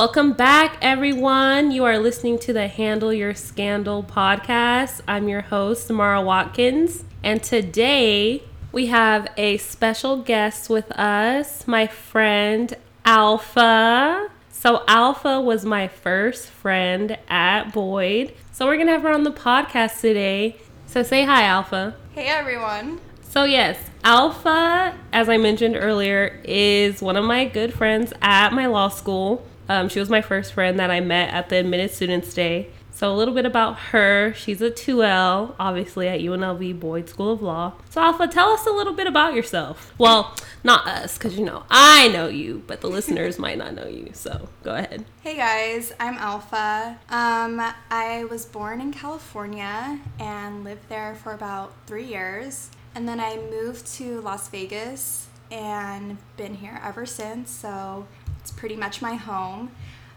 Welcome back, everyone. You are listening to the Handle Your Scandal podcast. I'm your host, Samara Watkins, and today we have a special guest with us, my friend Alpha. So, Alpha was my first friend at Boyd. So, we're gonna have her on the podcast today. So, say hi, Alpha. Hey, everyone. So, yes, Alpha, as I mentioned earlier, is one of my good friends at my law school. Um, she was my first friend that I met at the Admitted Students Day. So, a little bit about her. She's a 2L, obviously, at UNLV Boyd School of Law. So, Alpha, tell us a little bit about yourself. Well, not us, because you know, I know you, but the listeners might not know you. So, go ahead. Hey, guys. I'm Alpha. Um, I was born in California and lived there for about three years. And then I moved to Las Vegas and been here ever since. So, it's pretty much my home.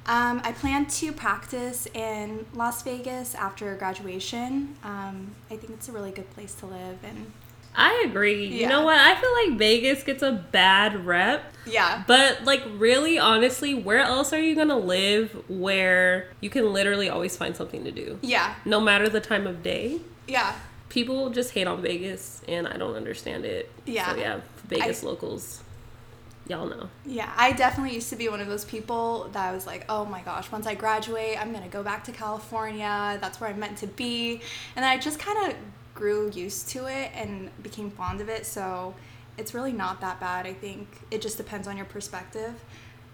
Um, I plan to practice in Las Vegas after graduation. Um, I think it's a really good place to live, and I agree. You know what? I feel like Vegas gets a bad rep. yeah, But like really honestly, where else are you going to live where you can literally always find something to do? yeah, No matter the time of day. yeah. People just hate on Vegas and I don't understand it. Yeah. So yeah, Vegas I- locals. Y'all know. Yeah, I definitely used to be one of those people that was like, oh my gosh, once I graduate, I'm gonna go back to California. That's where I'm meant to be. And I just kind of grew used to it and became fond of it. So it's really not that bad. I think it just depends on your perspective.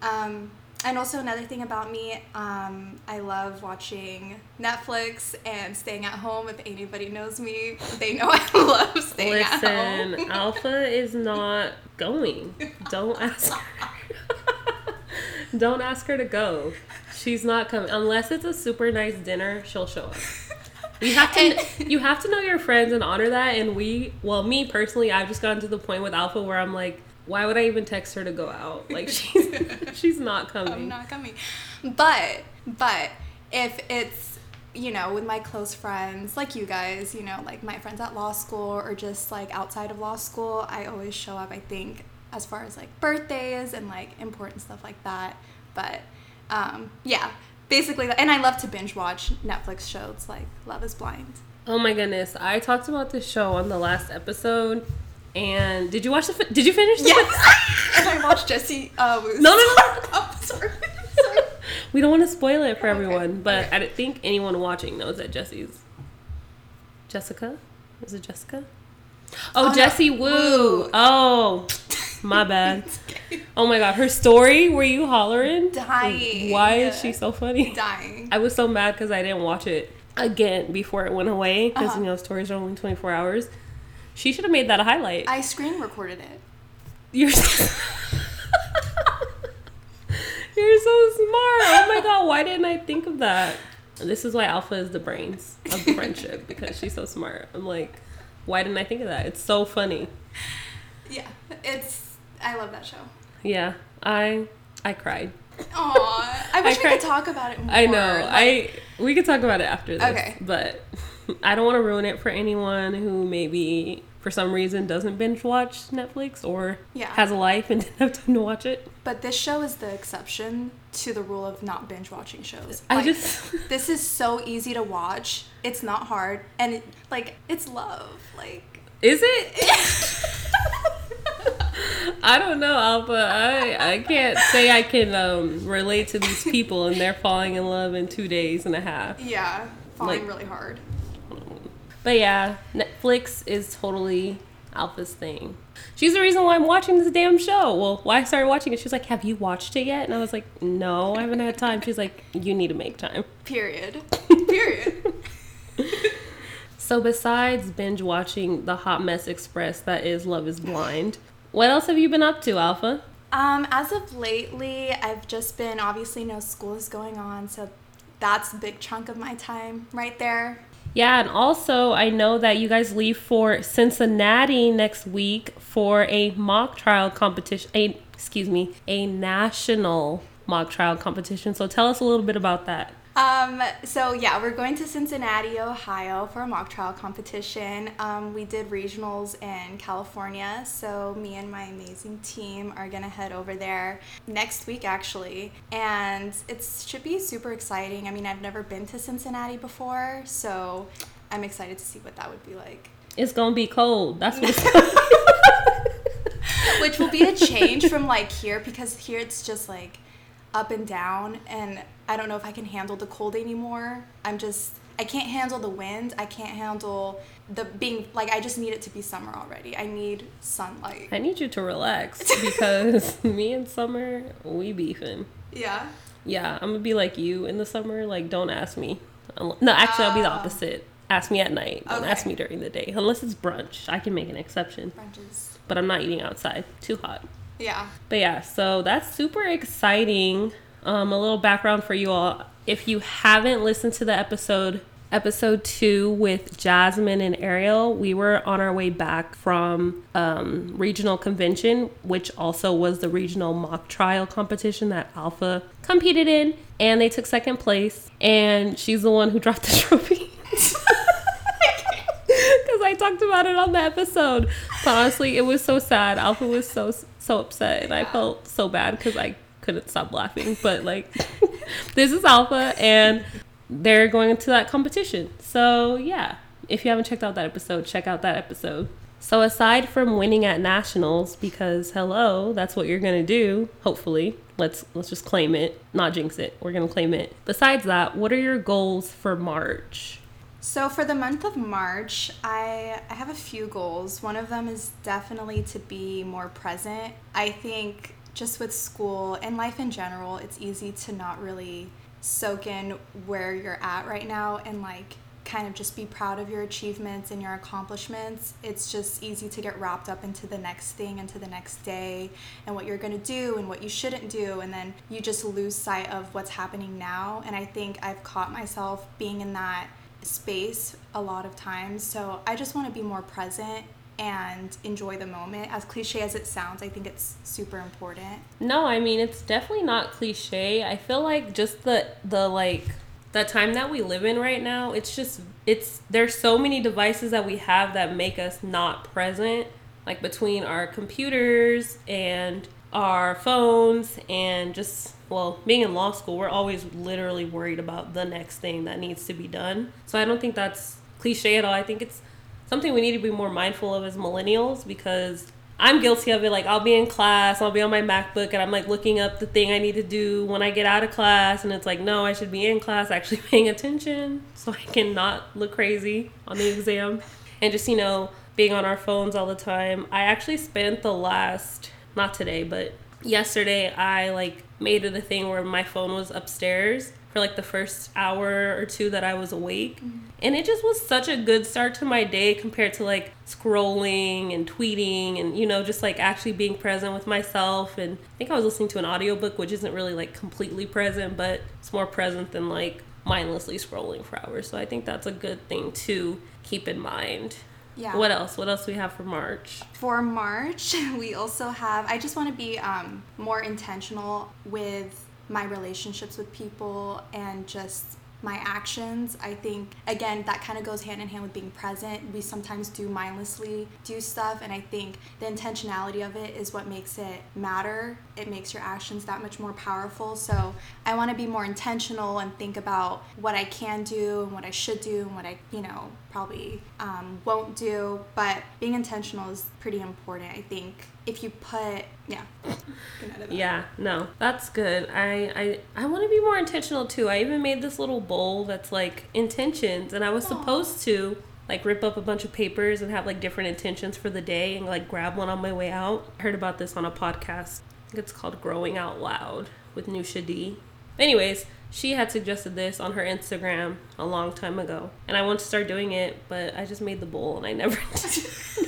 Um, and also another thing about me, um, I love watching Netflix and staying at home. If anybody knows me, they know I love staying at home. Listen, Alpha is not going. Don't ask her. Don't ask her to go. She's not coming unless it's a super nice dinner. She'll show up. You have to And- you have to know your friends and honor that. And we, well, me personally, I've just gotten to the point with Alpha where I'm like, why would I even text her to go out? Like she's she's not coming. I'm not coming. But but if it's you know with my close friends like you guys, you know like my friends at law school or just like outside of law school, I always show up. I think as far as like birthdays and like important stuff like that. But um, yeah, basically, and I love to binge watch Netflix shows like Love Is Blind. Oh my goodness! I talked about this show on the last episode. And did you watch the? Did you finish? The Yes, and I watched Jesse. Uh, No, no, no. oh, sorry. sorry. We don't want to spoil it for Okay, everyone, but okay. I don't think anyone watching knows that Jesse's Jessica. Is it Jessica? Oh, Oh, no. Jessie Woo. Woo. Oh, my bad. Oh my god, her story. Were you hollering? Dying. Why is she so funny? Dying. I was so mad because I didn't watch it again before it went away because Uh-huh. you know stories are only twenty four hours. She should have made that a highlight. I screen recorded it. You're so, You're so smart. Oh my god, why didn't I think of that? This is why Alpha is the brains of the friendship because she's so smart. I'm like, why didn't I think of that? It's so funny. Yeah, it's. I love that show. Yeah, I I cried. Aw, I wish we cried. could talk about it more. I know. like- I we could talk about it after this. Okay. But I don't want to ruin it for anyone who maybe for some reason doesn't binge watch Netflix or Yeah. has a life and didn't have time to watch it. But this show is the exception to the rule of not binge watching shows. I just This is so easy to watch. It's not hard, and it, like it's love. Like Is it? I don't know, Alpha. I I can't say I can um, relate to these people and they're falling in love in two days and a half. yeah, falling Like- really hard. But yeah, Netflix is totally Alpha's thing. She's the reason why I'm watching this damn show. Well, why I started watching it, she was like, "Have you watched it yet?" And I was like, "No, I haven't had time." She's like, "You need to make time." Period. Period. So besides binge watching the hot mess express that is Love Is Blind, what else have you been up to, Alpha? Um, as of lately, I've just been obviously no school is going on, so that's a big chunk of my time right there. Yeah, and also I know that you guys leave for Cincinnati next week for a mock trial competition. A excuse me, a national mock trial competition. So tell us a little bit about that. Um, so yeah, we're going to Cincinnati, Ohio for a mock trial competition. Um, we did regionals in California, so me and my amazing team are gonna head over there next week actually, and it should be super exciting. I mean, I've never been to Cincinnati before, so I'm excited to see what that would be like. It's gonna be cold. That's what it's. Which will be a change from like here because here it's just like up and down and I don't know if I can handle the cold anymore. I'm just I can't handle the wind. I can't handle the being like I just need it to be summer already. I need sunlight. I need you to relax because me and Summer, we beefing. Yeah. Yeah, I'm gonna be like you in the summer. Like, don't ask me. No, actually, I'll be the Oh. opposite. Ask me at night. Don't ask me during the day, unless it's brunch. I can make an exception, Brunches. but I'm not eating outside. Too hot. Yeah. But yeah, so that's super exciting. Um, a little background for you all. If you haven't listened to the episode, episode two with Jasmine and Ariel, we were on our way back from um, regional convention, which also was the regional mock trial competition that Alpha competed in, and they took second place. And she's the one who dropped the trophy. Because I talked about it on the episode. But honestly, it was so sad. Alpha was so so upset, and I felt so bad because I couldn't stop laughing. But like, this is Alpha, and they're going into that competition. So yeah, if you haven't checked out that episode, check out that episode. So aside from winning at nationals, because hello, that's what you're gonna do. Hopefully, let's let's just claim it, not jinx it. We're gonna claim it. Besides that, what are your goals for March? So for the month of March, I, I have a few goals. One of them is definitely to be more present. I think just with school and life in general, it's easy to not really soak in where you're at right now and like kind of just be proud of your achievements and your accomplishments. It's just easy to get wrapped up into the next thing, into the next day, and what you're going to do and what you shouldn't do. And then you just lose sight of what's happening now. And I think I've caught myself being in that space a lot of times. So I just want to be more present and enjoy the moment. As cliche as it sounds, I think it's super important. No, I mean it's definitely not cliche. I feel like just the the like the time that we live in right now, it's just it's there's so many devices that we have that make us not present, like between our computers and our phones and just well, being in law school, we're always literally worried about the next thing that needs to be done. So I don't think that's cliche at all. I think it's something we need to be more mindful of as millennials because I'm guilty of it. Like I'll be in class, I'll be on my MacBook, and I'm like looking up the thing I need to do when I get out of class, and it's like, no, I should be in class, actually paying attention, so I can not look crazy on the exam, and just you know being on our phones all the time. I actually spent the last, not today, but yesterday, I like made it a thing where my phone was upstairs for like the first hour or two that I was awake. Mm-hmm. And it just was such a good start to my day compared to like scrolling and tweeting and you know just like actually being present with myself and I think I was listening to an audiobook which isn't really like completely present but it's more present than like mindlessly scrolling for hours. So I think that's a good thing to keep in mind. Yeah. What else? What else we have for March? For March, we also have, I just want to be um, more intentional with my relationships with people and just my actions. I think, again, that kind of goes hand in hand with being present. We sometimes do mindlessly do stuff, and I think the intentionality of it is what makes it matter. It makes your actions that much more powerful. So I want to be more intentional and think about what I can do and what I should do and what I, you know, probably um, won't do. But being intentional is pretty important. I think if you put, yeah. Good edit that. Yeah, no, that's good. I I, I want to be more intentional too. I even made this little bowl that's like intentions, and I was supposed to like rip up a bunch of papers and have like different intentions for the day and like grab one on my way out. I heard about this on a podcast. I think it's called Growing Out Loud with Nusha D. Anyways, she had suggested this on her Instagram a long time ago, and I want to start doing it, but I just made the bowl and I never did.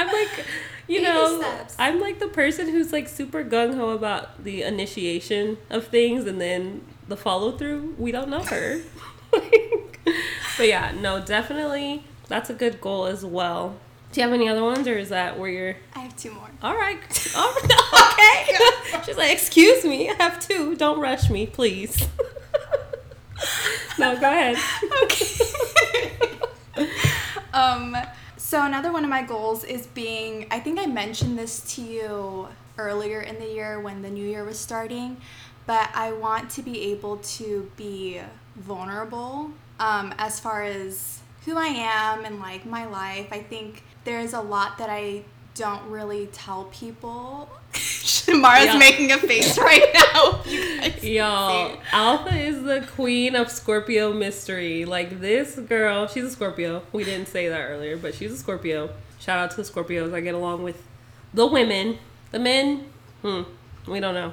I'm like, you Baby know, steps. I'm like the person who's like super gung ho about the initiation of things and then the follow through. We don't know her. but yeah, no, definitely that's a good goal as well. Do you have any other ones, or is that where you're? I have two more. All right, all right, okay. She's like, excuse me, I have two. Don't rush me, please. no, go ahead. Okay. um, so another one of my goals is being. I think I mentioned this to you earlier in the year when the new year was starting, but I want to be able to be vulnerable um, as far as who I am and like my life. I think there's a lot that I don't really tell people. Mara's Yeah. making a face right now. Y'all. Alpha is the queen of Scorpio mystery. Like this girl, she's a Scorpio. We didn't say that earlier, but she's a Scorpio. Shout out to the Scorpios. I get along with the women. The men, hmm, we don't know.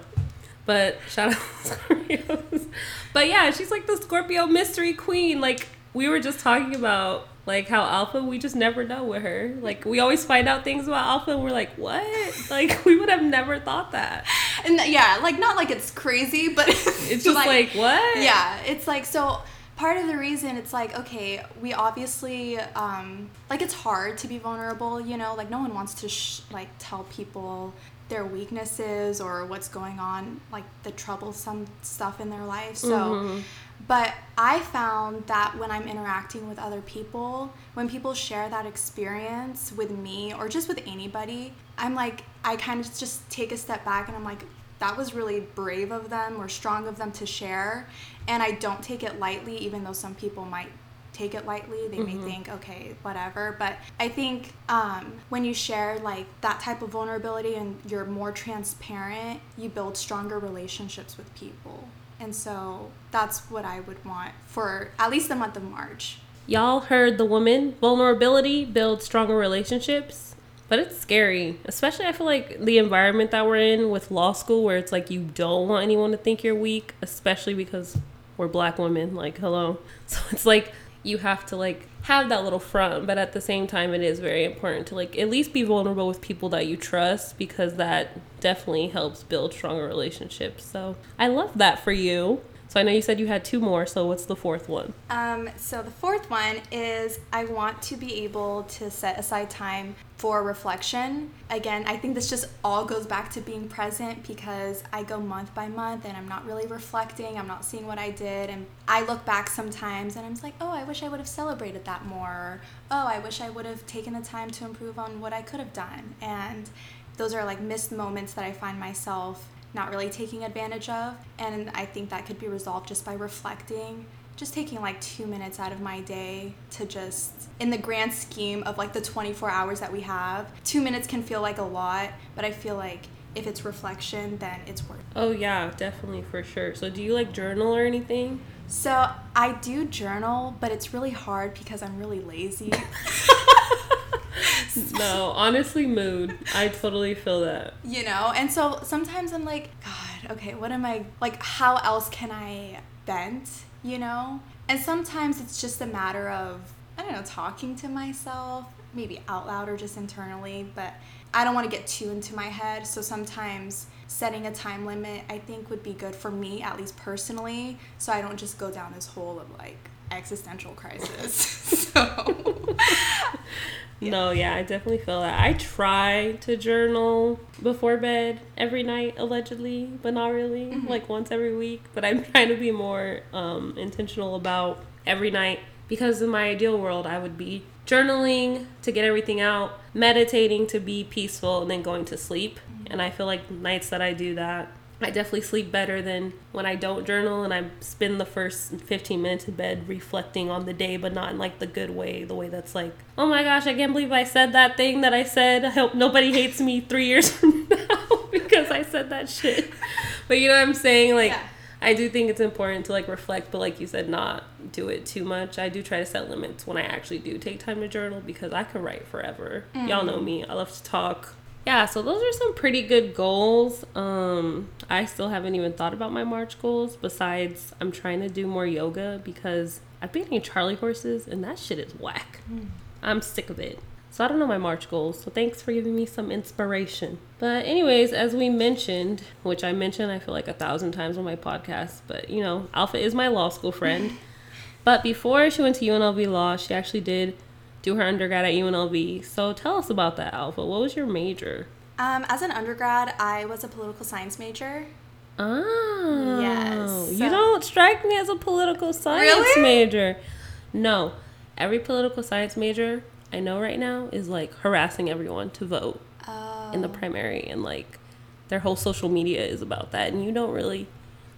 But shout out to the Scorpios. But yeah, she's like the Scorpio mystery queen. Like we were just talking about like how Alpha, we just never know with her. Like we always find out things about Alpha and we're like, what? Like we would have never thought that. And th- yeah, like not like it's crazy, but It's just like, like what? Yeah, it's like so. Part of the reason it's like okay, we obviously um, like it's hard to be vulnerable. You know, like no one wants to sh- like tell people their weaknesses or what's going on, like the troublesome stuff in their life. So. Mhm. But I found that when I'm interacting with other people, when people share that experience with me or just with anybody, I'm like, I kind of just take a step back and I'm like, that was really brave of them or strong of them to share. And I don't take it lightly, even though some people might take it lightly. They may think, okay, whatever. But I think um, when you share like that type of vulnerability and you're more transparent, you build stronger relationships with people. And so that's what I would want for at least the month of March. Y'all heard the woman. Vulnerability builds stronger relationships. But it's scary. Especially I feel like the environment that we're in with law school where it's like you don't want anyone to think you're weak, especially because we're black women. Like, hello. So it's like you have to like have that little front, but at the same time it is very important to like at least be vulnerable with people that you trust because that definitely helps build stronger relationships. So I love that for you. So I know you said you had two more, so what's the fourth one? Um, so the fourth one is I want to be able to set aside time for reflection. Again, I think this just all goes back to being present because I go month by month and I'm not really reflecting. I'm not seeing what I did. And I look back sometimes and I'm like, oh, I wish I would have celebrated that more. Or, oh, I wish I would have taken the time to improve on what I could have done. And those are like missed moments that I find myself not really taking advantage of. And I think that could be resolved just by reflecting, just taking like two minutes out of my day to just, in the grand scheme of like the 24 hours that we have, two minutes can feel like a lot, but I feel like if it's reflection, then it's worth it. Oh yeah, definitely for sure. So do you like journal or anything? So I do journal, but it's really hard because I'm really lazy. No, honestly, mood. I totally feel that. you know and so sometimes i'm like god okay what am i like how else can i vent you know and sometimes it's just a matter of i don't know talking to myself maybe out loud or just internally but i don't want to get too into my head so sometimes setting a time limit i think would be good for me at least personally so i don't just go down this hole of like existential crisis so No, yeah, I definitely feel that. I try to journal before bed every night, allegedly, but not really. Like once every week. But I'm trying to be more um, intentional about every night because in my ideal world, I would be journaling to get everything out, meditating to be peaceful, and then going to sleep. And I feel like nights that I do that, I definitely sleep better than when I don't journal and I spend the first 15 minutes in bed reflecting on the day, but not in like the good way, the way that's like, oh my gosh, I can't believe I said that thing that I said. I hope nobody hates me three years from now because I said that shit. But you know what I'm saying? Like, Yeah. I do think it's important to like reflect, but like you said, not do it too much. I do try to set limits when I actually do take time to journal because I can write forever. Y'all know mm. me. I love to talk. Yeah, so those are some pretty good goals. Um, I still haven't even thought about my March goals. Besides, I'm trying to do more yoga because I've been eating Charlie horses and that shit is whack. I'm sick of it. So I don't know my March goals. So thanks for giving me some inspiration. But anyways, as we mentioned, which I mentioned I feel like a thousand times on my podcast, but you know, Alpha is my law school friend. but before she went to UNLV Law, she actually did do her undergrad at UNLV. So tell us about that, Alpha. What was your major? Um, as an undergrad, I was a political science major. Oh. Yes, You don't strike me as a political science Really? major. No. Every political science major I know right now is like harassing everyone to vote Oh. in the primary and like their whole social media is about that and you don't really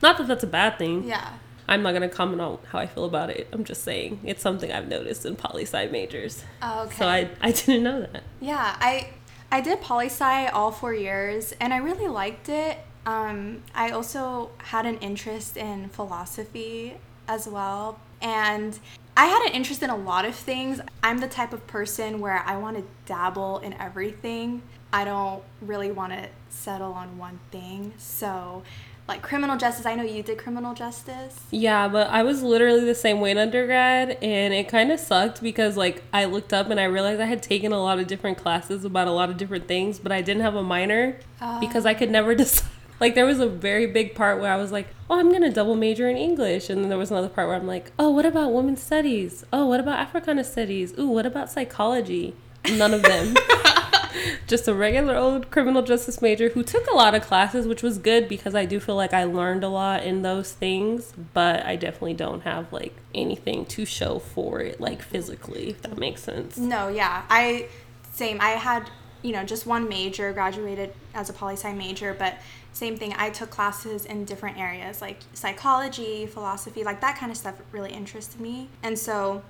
not that that's a bad thing. yeah. I'm not going to comment on how I feel about it. I'm just saying it's something I've noticed in poli sci majors. Oh, okay. So I I didn't know that. Yeah, I I did poli sci all four years, and I really liked it. Um, I also had an interest in philosophy as well, and I had an interest in a lot of things. I'm the type of person where I want to dabble in everything. I don't really want to settle on one thing. So, like criminal justice, I know you did criminal justice. Yeah, but I was literally the same way in undergrad, and it kind of sucked because like I looked up and I realized I had taken a lot of different classes about a lot of different things, but I didn't have a minor because I oh. could never decide. Like there was a very big part where I was like, "Oh, I'm gonna double major in English," and then there was another part where I'm like, "Oh, what about women's studies? Oh, what about Africana studies? Ooh, what about psychology?" None of them. just a regular old criminal justice major who took a lot of classes, which was good because I do feel like I learned a lot in those things, but I definitely don't have like anything to show for it, like physically, if that makes sense. No, yeah. I same. I had, you know, just one major, graduated as a poli sci major, but same thing. I took classes in different areas like psychology, philosophy, like that kind of stuff really interested me. And so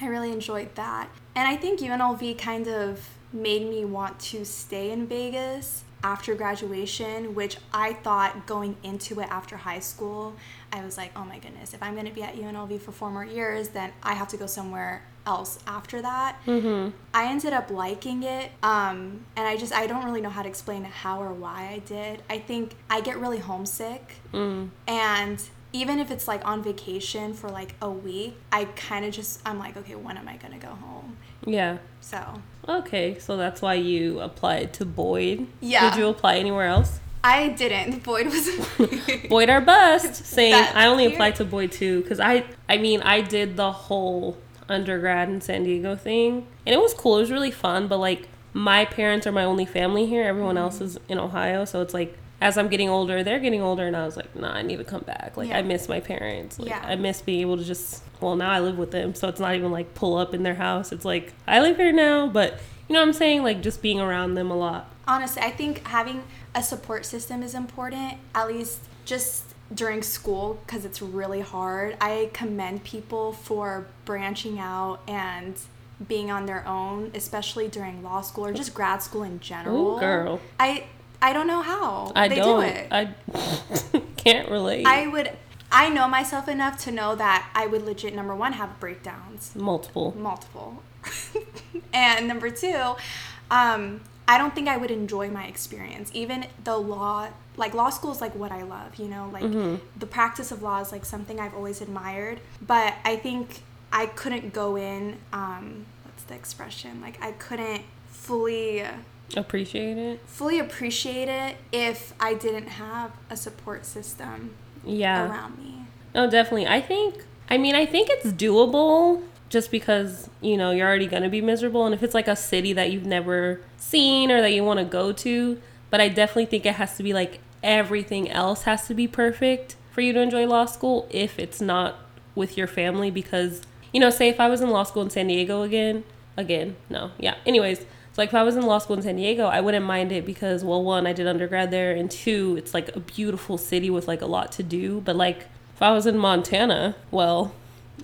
I really enjoyed that. And I think UNLV kind of made me want to stay in Vegas after graduation, which I thought going into it after high school, I was like, oh my goodness, if I'm going to be at UNLV for four more years, then I have to go somewhere else after that. Mm-hmm. I ended up liking it, um, and I just I don't really know how to explain how or why I did. I think I get really homesick, Mm. and even if it's like on vacation for like a week, I kind of just I'm like, okay, when am I gonna go home? Yeah. So Okay, so that's why you applied to Boyd. Yeah. Did you apply anywhere else? I didn't. Boyd was. Boyd our bust. Same. That's I only cute. applied to Boyd too because I, I mean, I did the whole undergrad in San Diego thing, and it was cool. It was really fun. But like, my parents are my only family here. Everyone else Mm-hmm. is in Ohio, so it's like. As I'm getting older, they're getting older, and I was like, "Nah, I need to come back. Like, Yeah. I miss my parents. Like, Yeah. I miss being able to just. Well, now I live with them, so it's not even like pull up in their house. It's like I live here now, but you know what I'm saying? Like, just being around them a lot. Honestly, I think having a support system is important, at least just during school, because it's really hard. I commend people for branching out and being on their own, especially during law school or just grad school in general. Ooh, girl. I I don't know how I they don't. do it. I can't relate. I would. I know myself enough to know that I would legit number one have breakdowns Multiple. multiple. and number two, um, I don't think I would enjoy my experience. Even though law, like law school is like what I love, you know, like the practice of law is like something I've always admired. But I think I couldn't go in, um, what's the expression? Like I couldn't fully Appreciate it. fully appreciate it if I didn't have a support system Yeah. around me. No, definitely. I think, I mean, I think it's doable just because, you know, you're already going to be miserable. And if it's like a city that you've never seen or that you want to go to, but I definitely think it has to be like everything else has to be perfect for you to enjoy law school if it's not with your family. Because, you know, say if I was in law school in San Diego again, again, no, yeah. Anyways, so like if I was in law school in San Diego, I wouldn't mind it because well, one, I did undergrad there, and two, it's like a beautiful city with like a lot to do. But like if I was in Montana, well,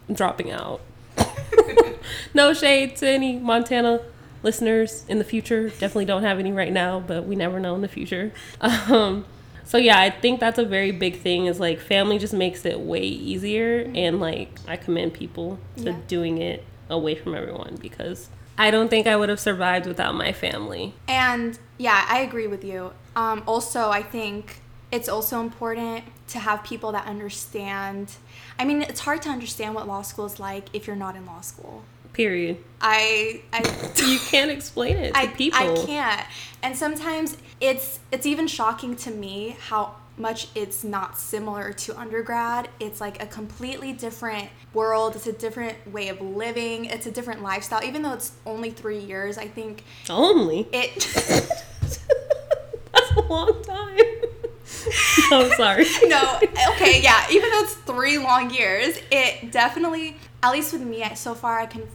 I'm dropping out. no shade to any Montana listeners in the future. Definitely don't have any right now, but we never know in the future. Um, so yeah, I think that's a very big thing. Is like family just makes it way easier, and like I commend people to Yeah. doing it away from everyone because I don't think I would have survived without my family. And yeah, I agree with you. Um, also, I think it's also important to have people that understand. I mean, it's hard to understand what law school is like if you're not in law school. Period. I, I You can't explain it to I, people. I can't. And sometimes it's it's even shocking to me how much it's not similar to undergrad. It's like a completely different world. It's a different way of living. It's a different lifestyle. Even though it's only three years, I think Only. it That's a long time. I'm sorry. no, okay, yeah. Even though it's three long years, it definitely, at least with me, so far, I can,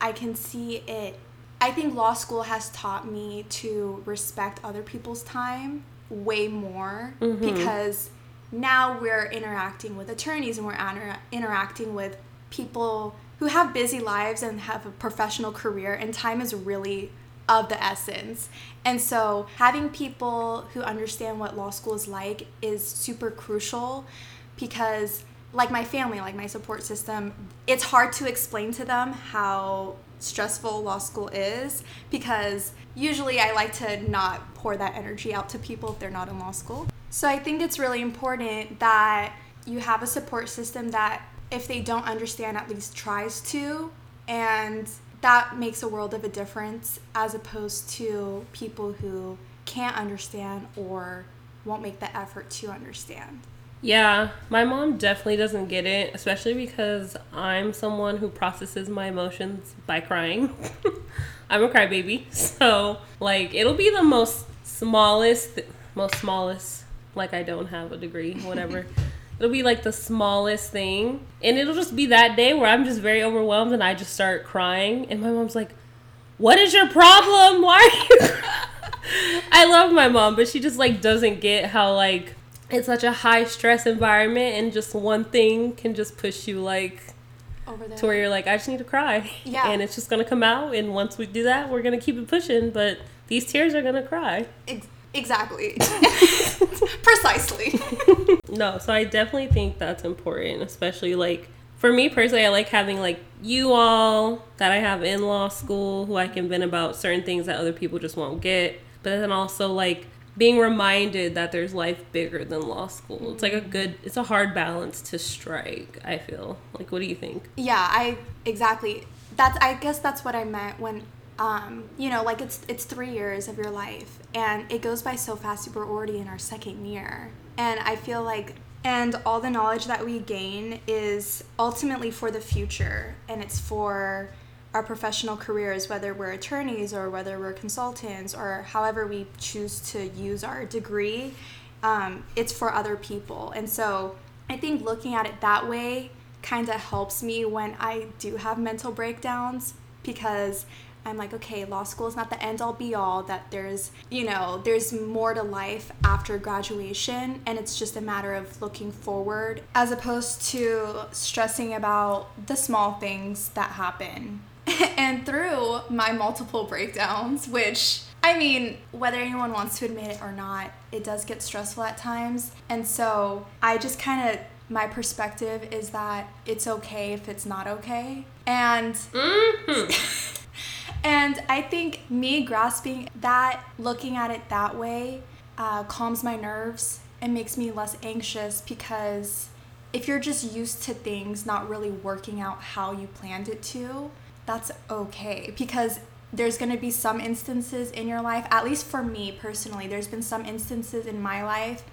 I can see it. I think law school has taught me to respect other people's time way more mm-hmm. because now we're interacting with attorneys and we're inter- interacting with people who have busy lives and have a professional career, and time is really of the essence. And so, having people who understand what law school is like is super crucial because, like my family, like my support system, it's hard to explain to them how stressful law school is because usually I like to not pour that energy out to people if they're not in law school. So, I think it's really important that you have a support system that, if they don't understand, at least tries to. And that makes a world of a difference as opposed to people who can't understand or won't make the effort to understand. Yeah, my mom definitely doesn't get it, especially because I'm someone who processes my emotions by crying. I'm a crybaby. So, like, it'll be the most smallest, most smallest, like, I don't have a degree, whatever. it'll be like the smallest thing. And it'll just be that day where I'm just very overwhelmed and I just start crying. And my mom's like, What is your problem? Why are you I love my mom, but she just like doesn't get how like it's such a high stress environment and just one thing can just push you like Over there. to where you're like, I just need to cry. Yeah. And it's just gonna come out and once we do that we're gonna keep it pushing, but these tears are gonna cry. Ex- exactly. Precisely. No, so I definitely think that's important, especially like for me personally, I like having like you all that I have in law school who I can vent about certain things that other people just won't get. But then also like being reminded that there's life bigger than law school. It's like a good it's a hard balance to strike, I feel. Like what do you think? Yeah, I exactly. That's I guess that's what I meant when um, you know, like it's it's 3 years of your life and it goes by so fast. We're already in our second year. And I feel like and all the knowledge that we gain is ultimately for the future and it's for our professional careers whether we're attorneys or whether we're consultants or however we choose to use our degree um, it's for other people. And so i think looking at it that way kind of helps me when i do have mental breakdowns because i'm like okay law school is not the end all be all that there's you know there's more to life after graduation and it's just a matter of looking forward as opposed to stressing about the small things that happen and through my multiple breakdowns which I mean, whether anyone wants to admit it or not, it does get stressful at times. And so I just kind of, my perspective is that it's okay if it's not okay. And and I think me grasping that, looking at it that way, uh, calms my nerves and makes me less anxious because if you're just used to things not really working out how you planned it to, that's okay because there's going to be some instances in your life, at least for me personally, there's been some instances in my life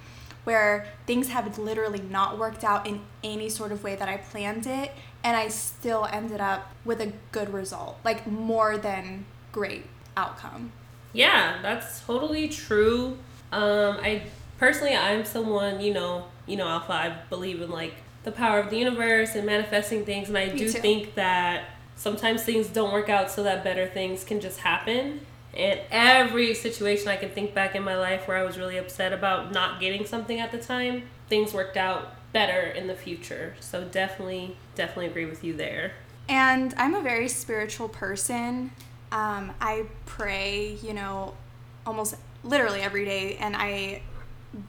where things have literally not worked out in any sort of way that I planned it, and I still ended up with a good result, like more than great outcome. Yeah, that's totally true. Um, I personally, I'm someone, you know, you know, Alpha. I believe in like the power of the universe and manifesting things, and I Me do too. think that sometimes things don't work out so that better things can just happen. And every situation I can think back in my life where I was really upset about not getting something at the time, things worked out better in the future. So definitely, definitely agree with you there. And I'm a very spiritual person. Um, I pray, you know, almost literally every day, and I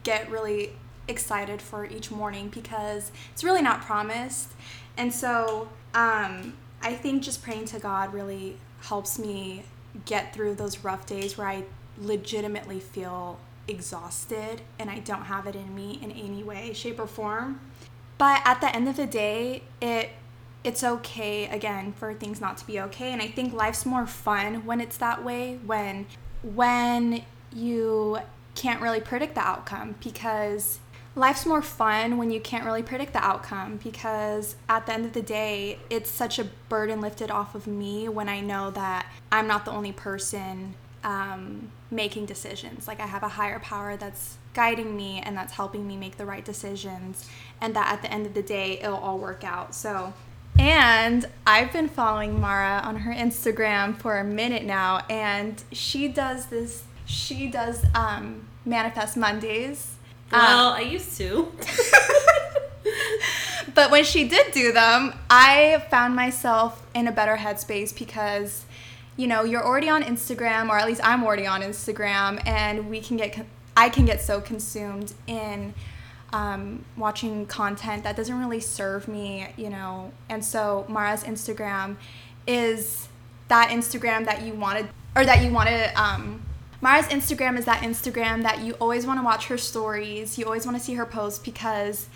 get really excited for each morning because it's really not promised. And so um, I think just praying to God really helps me get through those rough days where I legitimately feel exhausted and I don't have it in me in any way, shape, or form. But at the end of the day, it it's okay again for things not to be okay and I think life's more fun when it's that way when when you can't really predict the outcome because life's more fun when you can't really predict the outcome because at the end of the day it's such a burden lifted off of me when I know that I'm not the only person um, making decisions. Like I have a higher power that's guiding me and that's helping me make the right decisions, and that at the end of the day, it'll all work out. So, and I've been following Mara on her Instagram for a minute now, and she does this. She does um, manifest Mondays. Well, um, I used to. but when she did do them, I found myself in a better headspace because you know, you're already on Instagram, or at least I'm already on Instagram, and we can get, I can get so consumed in um, watching content that doesn't really serve me, you know. And so Mara's Instagram is that Instagram that you wanted, or that you wanted. Um, Mara's Instagram is that Instagram that you always want to watch her stories, you always want to see her post because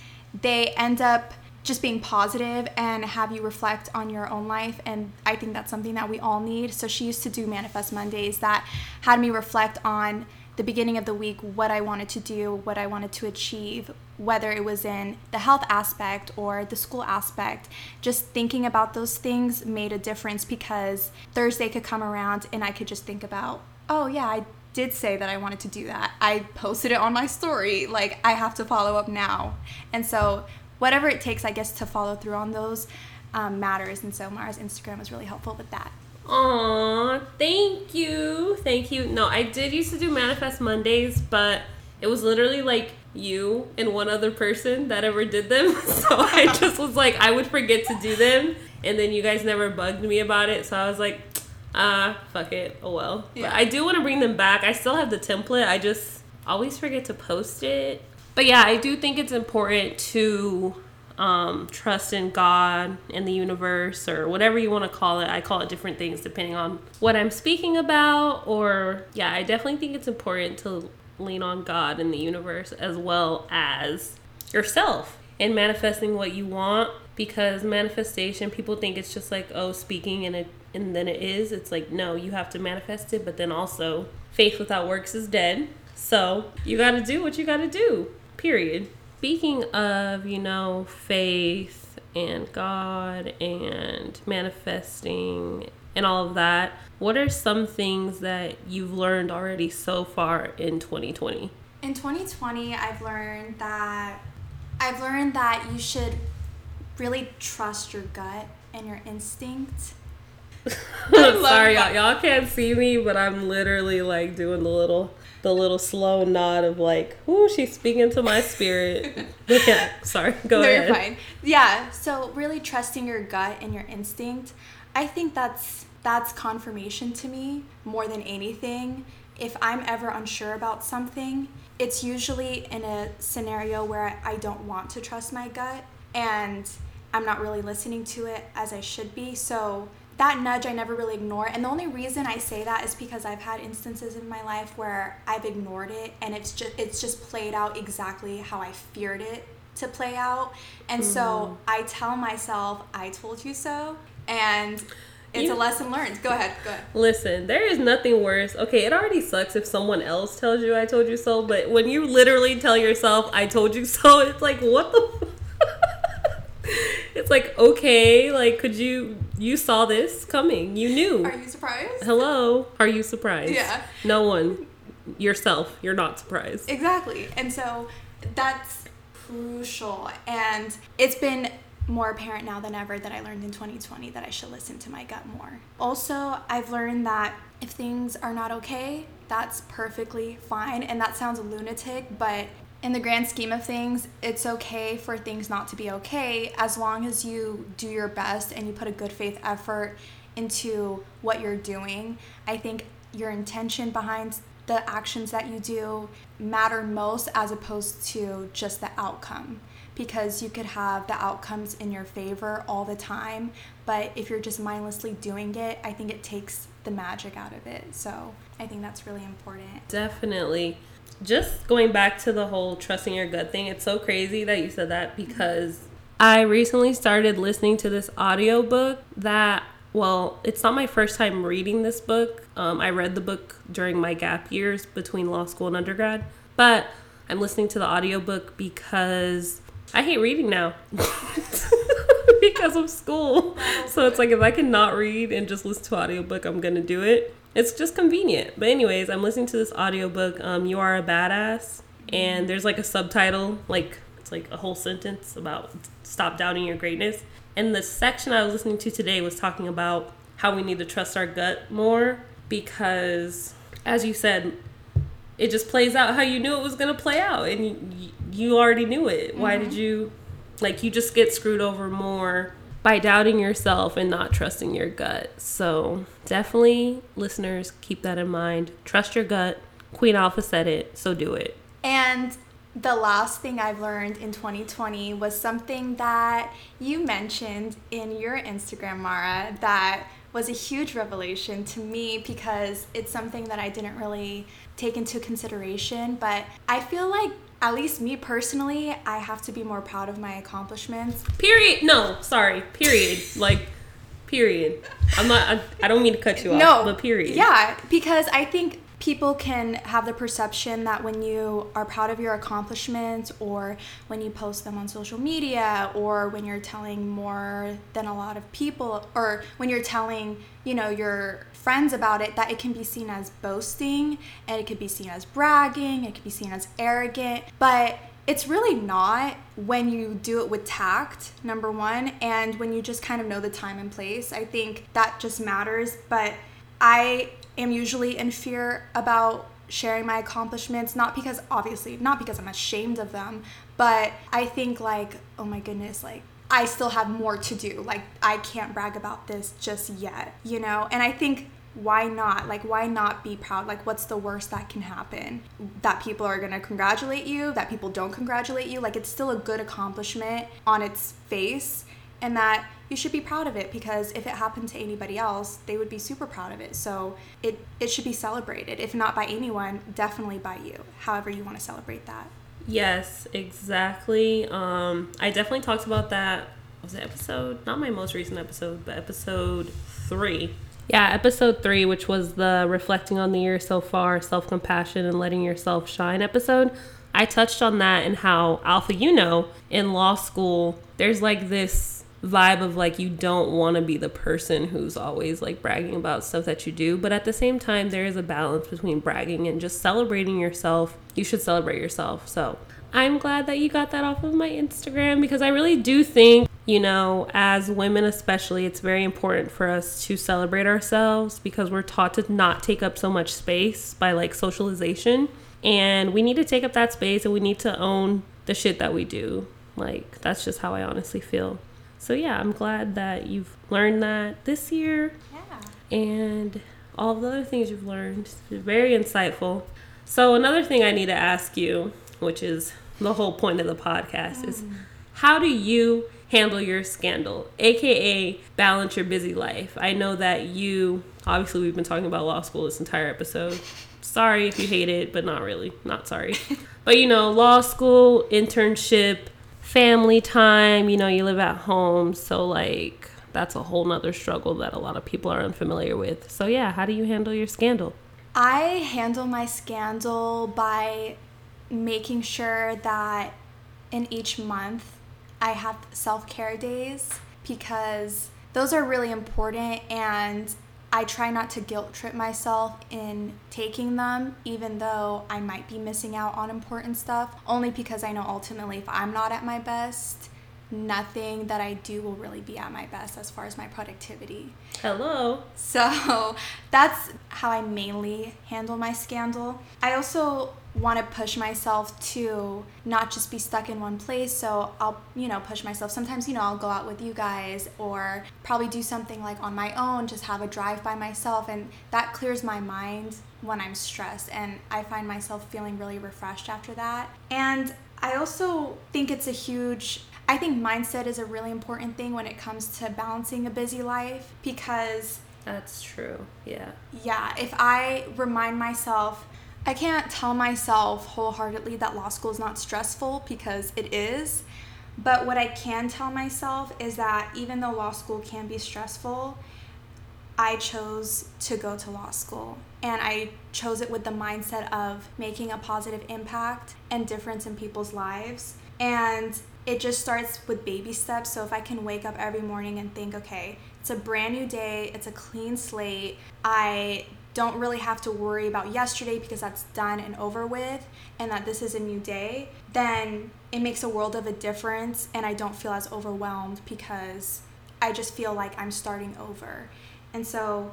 they end up just being positive and have you reflect on your own life. And I think that's something that we all need. So she used to do Manifest Mondays that had me reflect on the beginning of the week what I wanted to do, what I wanted to achieve, whether it was in the health aspect or the school aspect. Just thinking about those things made a difference because Thursday could come around and I could just think about, oh, yeah, I did say that I wanted to do that. I posted it on my story. Like, I have to follow up now. And so whatever it takes, I guess, to follow through on those um, matters. And so Mara's Instagram was really helpful with that. Aw, thank you. Thank you. No, I did used to do Manifest Mondays, but it was literally like you and one other person that ever did them. So I just was like, I would forget to do them. And then you guys never bugged me about it. So I was like, ah, fuck it. Oh well. Yeah. But I do want to bring them back. I still have the template. I just always forget to post it but yeah, I do think it's important to um, trust in God and the universe or whatever you want to call it. I call it different things depending on what I'm speaking about. Or, yeah, I definitely think it's important to lean on God and the universe as well as yourself in manifesting what you want because manifestation people think it's just like oh speaking in it and then it is it's like no you have to manifest it but then also faith without works is dead so you got to do what you got to do period. Speaking of, you know, faith and God and manifesting and all of that, what are some things that you've learned already so far in 2020? In 2020, I've learned that I've learned that you should really trust your gut and your instinct. Sorry, y'all. Y'all can't see me, but I'm literally like doing the little the little slow nod of like, "Ooh, she's speaking to my spirit." yeah, sorry. Go no, ahead. You're fine. Yeah. So really trusting your gut and your instinct, I think that's that's confirmation to me more than anything. If I'm ever unsure about something, it's usually in a scenario where I don't want to trust my gut and I'm not really listening to it as I should be. So that nudge I never really ignore. And the only reason I say that is because I've had instances in my life where I've ignored it and it's just it's just played out exactly how I feared it to play out. And mm-hmm. so I tell myself, I told you so. And it's you, a lesson learned. Go ahead. Go ahead. Listen, there is nothing worse. Okay, it already sucks if someone else tells you I told you so, but when you literally tell yourself I told you so, it's like what the it's like okay like could you you saw this coming. You knew. Are you surprised? Hello? Are you surprised? Yeah. No one. Yourself. You're not surprised. Exactly. And so that's crucial. And it's been more apparent now than ever that I learned in 2020 that I should listen to my gut more. Also, I've learned that if things are not okay, that's perfectly fine. And that sounds lunatic, but in the grand scheme of things, it's okay for things not to be okay as long as you do your best and you put a good faith effort into what you're doing. I think your intention behind the actions that you do matter most as opposed to just the outcome. Because you could have the outcomes in your favor all the time but if you're just mindlessly doing it i think it takes the magic out of it. So i think that's really important. Definitely just going back to the whole trusting your gut thing, it's so crazy that you said that because I recently started listening to this audiobook that well, it's not my first time reading this book. Um, I read the book during my gap years between law school and undergrad, but I'm listening to the audiobook because I hate reading now because of school. So it's like if I cannot read and just listen to audiobook, I'm gonna do it. It's just convenient. But anyways, I'm listening to this audiobook, um, You Are a Badass, and there's like a subtitle, like it's like a whole sentence about stop doubting your greatness. And the section I was listening to today was talking about how we need to trust our gut more because as you said, it just plays out how you knew it was going to play out and you, you already knew it. Mm-hmm. Why did you like you just get screwed over more by doubting yourself and not trusting your gut. So, definitely listeners keep that in mind. Trust your gut. Queen Alfa said it, so do it. And the last thing I've learned in 2020 was something that you mentioned in your Instagram, Mara, that was a huge revelation to me because it's something that I didn't really take into consideration. But I feel like, at least me personally, I have to be more proud of my accomplishments. Period. No, sorry. Period. like, period. I'm not, I, I don't mean to cut you off. No. But period. Yeah, because I think people can have the perception that when you are proud of your accomplishments or when you post them on social media or when you're telling more than a lot of people or when you're telling you know your friends about it that it can be seen as boasting and it could be seen as bragging it could be seen as arrogant but it's really not when you do it with tact, number one, and when you just kind of know the time and place. I think that just matters. But I am usually in fear about sharing my accomplishments not because obviously not because I'm ashamed of them but I think like oh my goodness like I still have more to do like I can't brag about this just yet you know and I think why not like why not be proud like what's the worst that can happen that people are to congratulate you that people don't congratulate you like it's still a good accomplishment on its face and that you should be proud of it because if it happened to anybody else, they would be super proud of it. So it it should be celebrated. If not by anyone, definitely by you. However you want to celebrate that. Yes, exactly. Um, I definitely talked about that. Was it episode? Not my most recent episode, but episode three. Yeah, episode three, which was the reflecting on the year so far, self compassion, and letting yourself shine episode. I touched on that and how Alfa, you know, in law school, there's like this vibe of like you don't want to be the person who's always like bragging about stuff that you do but at the same time there is a balance between bragging and just celebrating yourself you should celebrate yourself so i'm glad that you got that off of my instagram because i really do think you know as women especially it's very important for us to celebrate ourselves because we're taught to not take up so much space by like socialization and we need to take up that space and we need to own the shit that we do like that's just how i honestly feel so yeah, I'm glad that you've learned that this year. Yeah. And all the other things you've learned. Very insightful. So another thing I need to ask you, which is the whole point of the podcast, mm. is how do you handle your scandal, aka balance your busy life? I know that you obviously we've been talking about law school this entire episode. Sorry if you hate it, but not really. Not sorry. but you know, law school, internship, family time, you know, you live at home. So, like, that's a whole nother struggle that a lot of people are unfamiliar with. So, yeah, how do you handle your scandal? I handle my scandal by making sure that in each month I have self care days because those are really important and I try not to guilt trip myself in taking them, even though I might be missing out on important stuff, only because I know ultimately if I'm not at my best, nothing that I do will really be at my best as far as my productivity. Hello. So that's how I mainly handle my scandal. I also want to push myself to not just be stuck in one place. So I'll, you know, push myself. Sometimes, you know, I'll go out with you guys or probably do something like on my own, just have a drive by myself. And that clears my mind when I'm stressed. And I find myself feeling really refreshed after that. And I also think it's a huge I think mindset is a really important thing when it comes to balancing a busy life because that's true. Yeah. Yeah, if I remind myself I can't tell myself wholeheartedly that law school is not stressful because it is. But what I can tell myself is that even though law school can be stressful, I chose to go to law school. And I chose it with the mindset of making a positive impact and difference in people's lives. And it just starts with baby steps. So if I can wake up every morning and think, okay, it's a brand new day, it's a clean slate, I don't really have to worry about yesterday because that's done and over with and that this is a new day, then it makes a world of a difference and I don't feel as overwhelmed because I just feel like I'm starting over. And so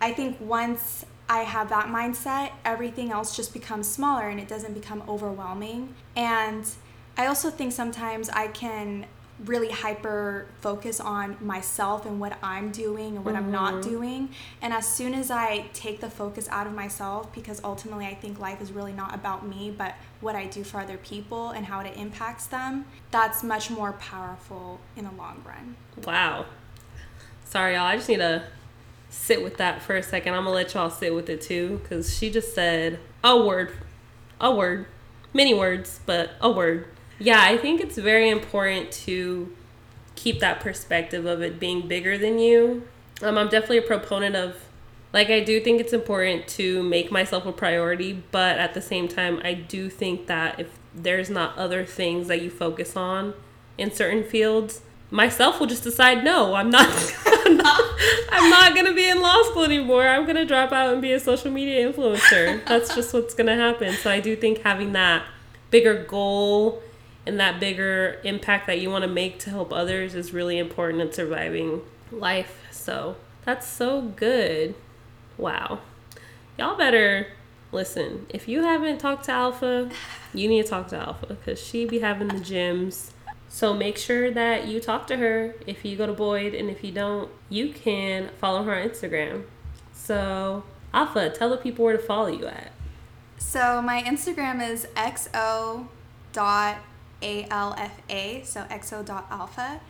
I think once I have that mindset, everything else just becomes smaller and it doesn't become overwhelming. And I also think sometimes I can really hyper focus on myself and what I'm doing and what mm-hmm. I'm not mm-hmm. doing. And as soon as I take the focus out of myself, because ultimately I think life is really not about me, but what I do for other people and how it impacts them, that's much more powerful in the long run. Wow. Sorry, y'all. I just need to sit with that for a second. I'm going to let y'all sit with it too, because she just said a word. A word. Many words, but a word yeah, I think it's very important to keep that perspective of it being bigger than you. Um, I'm definitely a proponent of, like, I do think it's important to make myself a priority, but at the same time, I do think that if there's not other things that you focus on in certain fields, myself will just decide no, I'm not. I'm not, I'm not gonna be in law school anymore. I'm gonna drop out and be a social media influencer. That's just what's gonna happen. So I do think having that bigger goal and that bigger impact that you want to make to help others is really important in surviving life. So that's so good. Wow. Y'all better listen. If you haven't talked to Alfa, you need to talk to Alfa because she be having the gems. So make sure that you talk to her if you go to Boyd, and if you don't, you can follow her on Instagram. So Alfa, tell the people where to follow you at. So my Instagram is xo dot ALFA, so xo.alfa.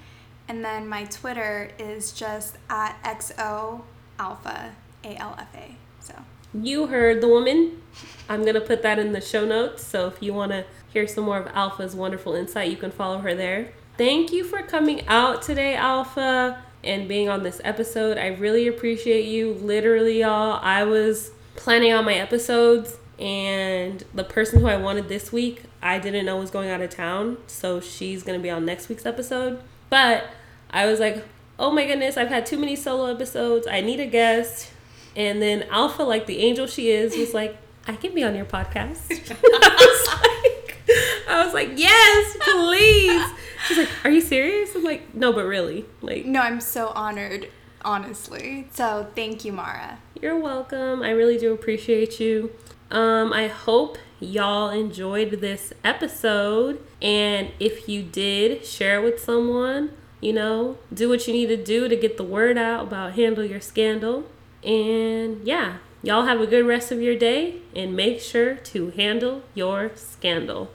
And then my Twitter is just at xo alfa, A-L-F-A. So you heard the woman. I'm going to put that in the show notes. So if you want to hear some more of Alfa's wonderful insight, you can follow her there. Thank you for coming out today, Alfa, and being on this episode. I really appreciate you. Literally, y'all, I was planning on my episodes and the person who I wanted this week, I didn't know was going out of town, so she's gonna be on next week's episode. But I was like, oh my goodness, I've had too many solo episodes. I need a guest. And then Alfa, like the angel she is, was like, I can be on your podcast. I, was like, I was like, yes, please. She's like, are you serious? I'm like, no, but really, like, no, I'm so honored, honestly. So thank you, Mara. You're welcome. I really do appreciate you. Um, I hope y'all enjoyed this episode. And if you did, share it with someone. You know, do what you need to do to get the word out about Handle Your Scandal. And yeah, y'all have a good rest of your day and make sure to handle your scandal.